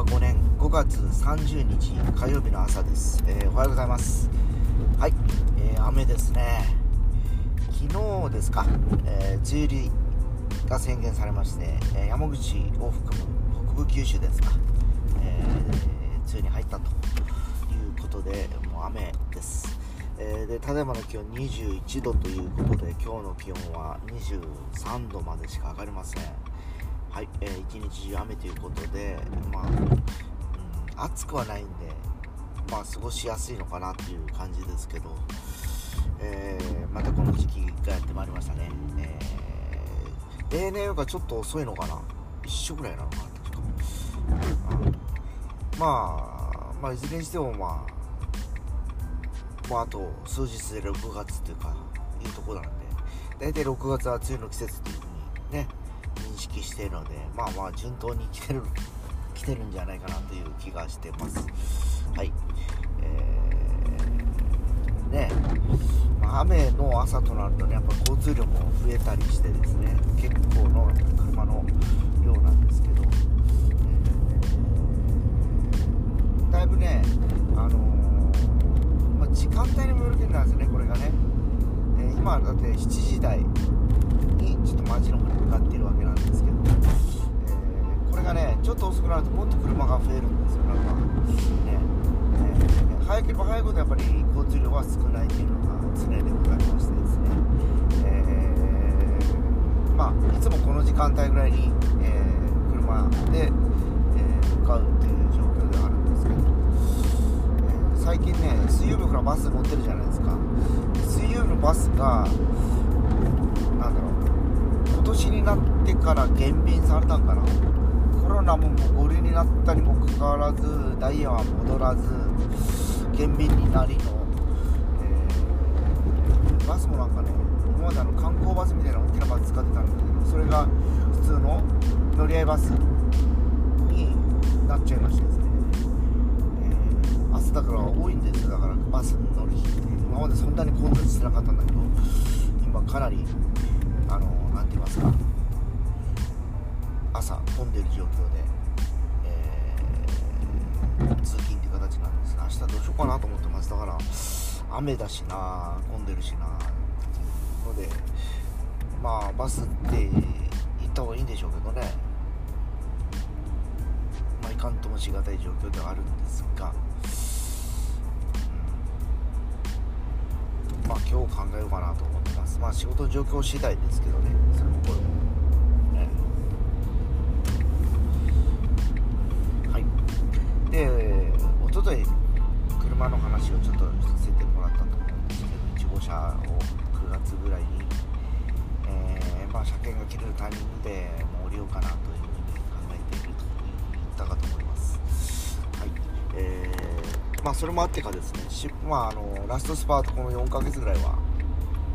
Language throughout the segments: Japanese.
和5年5月30日火曜日の朝です、えーおはようございます。はい、えー雨ですね。昨日ですか、えー梅雨入りが宣言されまして、えー山口を含む北部九州ですか、えー梅雨に入ったということでもう雨です。えーでただいまの気温21度ということで今日の気温は23度までしか上がりません。はい、えー一日雨ということでまあ、うん、暑くはないんでまあ過ごしやすいのかなっていう感じですけど、えーまたこの時期がやってまいりましたね、えー例年よりかちょっと遅いのかな？一緒ぐらいなのかな確か。まあまあいずれにしてもまあまあ、あと数日で6月というかいうとこなんで大体6月は梅雨の季節というふうにね識しているのでまあまあ順当に来てる来てるんじゃないかなという気がしてます。はい。えー、ね。まあ、雨の朝となるとねやっぱ交通量も増えたりしてですね結構の車の量なんですけど、えーだいぶねあのーまあ、時間帯にもよるけどなんですよねこれがね、えー今だって7時台ちょっと遅くなるともっと車が増えるんですよなんかね、えー早ければ早いほどやっぱり交通量は少ないっていうのが常でございましてですね、えーまあいつもこの時間帯ぐらいに、えー車で、えー向かうっていう状況ではあるんですけどえー最近ね水曜日からバス乗ってるじゃないですか。水曜日のバスがなんだろう今年になってから減便されたんかな。ロナももう5類になったにもかかわらずダイヤは戻らず減便になりの、えーバスもなんかね今まであの観光バスみたいな大きなバス使ってたんだけどそれが普通の乗り合いバスになっちゃいましてですね。えー朝だから多いんですだからバスに乗る日って。今までそんなに混雑してなかったんだけど今かなりあのなんて言いますか。朝混んでる状況で、えー通勤っていう形なんですが明日どうしようかなと思ってます。だから雨だしな混んでるしなっていうのでまあバスって行った方がいいんでしょうけどね。まあ、いかんともしがたい状況ではあるんですが、うん。まあ今日考えようかなと思ってます。まあ仕事の状況次第ですけどね。それもこれも。車の話をちょっとさせてもらったと思うんですけど1号車を9月ぐらいにえーまあ、車検が切れるタイミングでもう降りようかなというふうに考えていると言ったかと思います。はい。えーまあ、それもあってかですね、しまあ、あのラストスパートこの4ヶ月ぐらいは、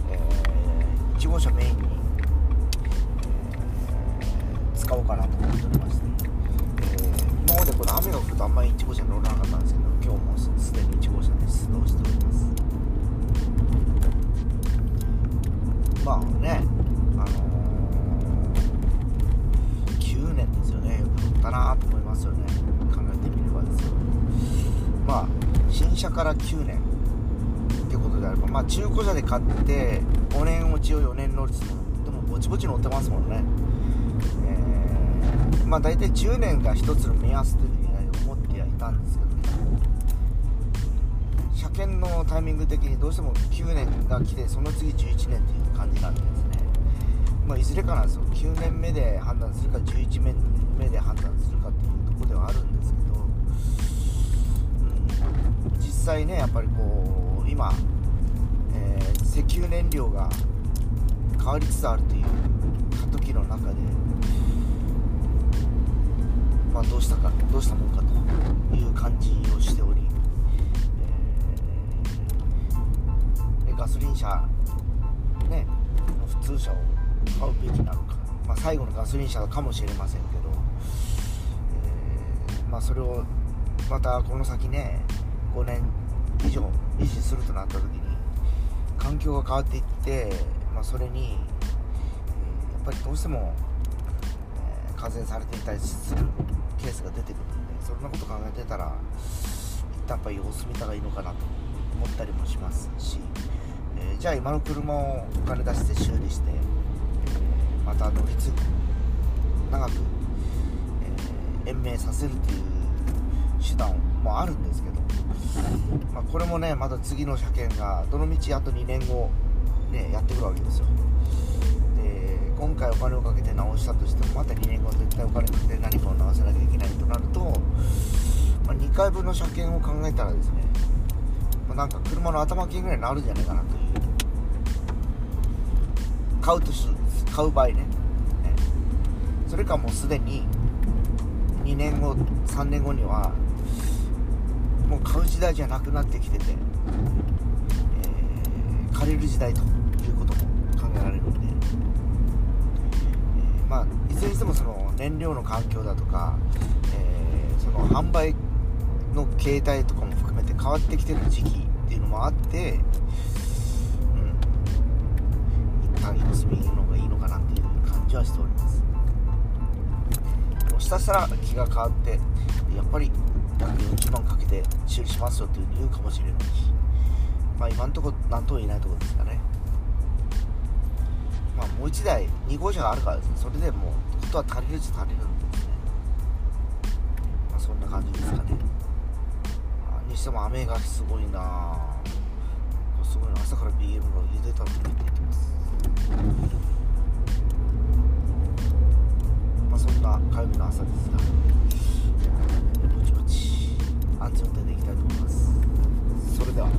えー1号車メインに、まあね、あのー9年ですよね、よく乗ったなと思いますよね、考えてみればですよ。まあ、新車から9年ってことであれば、まあ、中古車で買って5年落ちを4年乗りつもでもぼちぼち乗ってますもんね。えーまあ、大体10年が一つの目安という車検のタイミング的にどうしても9年が来てその次11年という感じなんですね、まあ、いずれかなんですよ。9年目で判断するか11年目で判断するかっていうところではあるんですけど、うん、実際ねやっぱりこう今、えー石油燃料が変わりつつあるという過渡期の中で、まあ、どうしたかどうしたもんかという感じをしており、ガソリン車ね普通車を買うべきなのか、まあ、最後のガソリン車かもしれませんけど、えーまあ、それをまたこの先ね5年以上維持するとなった時に環境が変わっていって、まあ、それに、えやっぱりどうしても、えー課税されていたりするケースが出てくるんでそんなこと考えてたら一旦やっぱ様子見た方がいいのかなと思ったりもしますし、えー、じゃあ今の車をお金出して修理して、また乗り継ぐ長く、えー、延命させるっていう手段もあるんですけど、まあ、これもねまた次の車検がどのみちあと2年後、ね、やってくるわけですよ。で今回お金をかけて直したとしてもまた2年後絶対お金かけて何かを直さなきゃいけないとなると、まあ、2回分の車検を考えたらですね、ま、なんか車の頭金ぐらいになるんじゃないかなと。いう買うとし買う場合ね。ね。それかもうすでに2年後3年後にはもう買う時代じゃなくなってきてて、えー、借りる時代ということも考えられるので、えー、まあいずれにしてもその燃料の環境だとか、えー、その販売の形態とかも含めて変わってきてる時期っていうのもあってうん一旦休みの方がいいのかなっていう感じはしております。もしかしたら気が変わってやっぱり約40万かけて修理しますよっていうふうに言うかもしれないしまあ今んとこ何とも言えないところですかね。まあもう1台2号車があるからですね。それでもうことは足りるっちゃ足りるんですね。まあそんな感じですかね。にしても雨がすごいなすごいな。朝から BM が茹でたの見てます。まあ、そんな火曜日の朝ですが。ぼちぼち安全運転でいきたいと思います。それでは。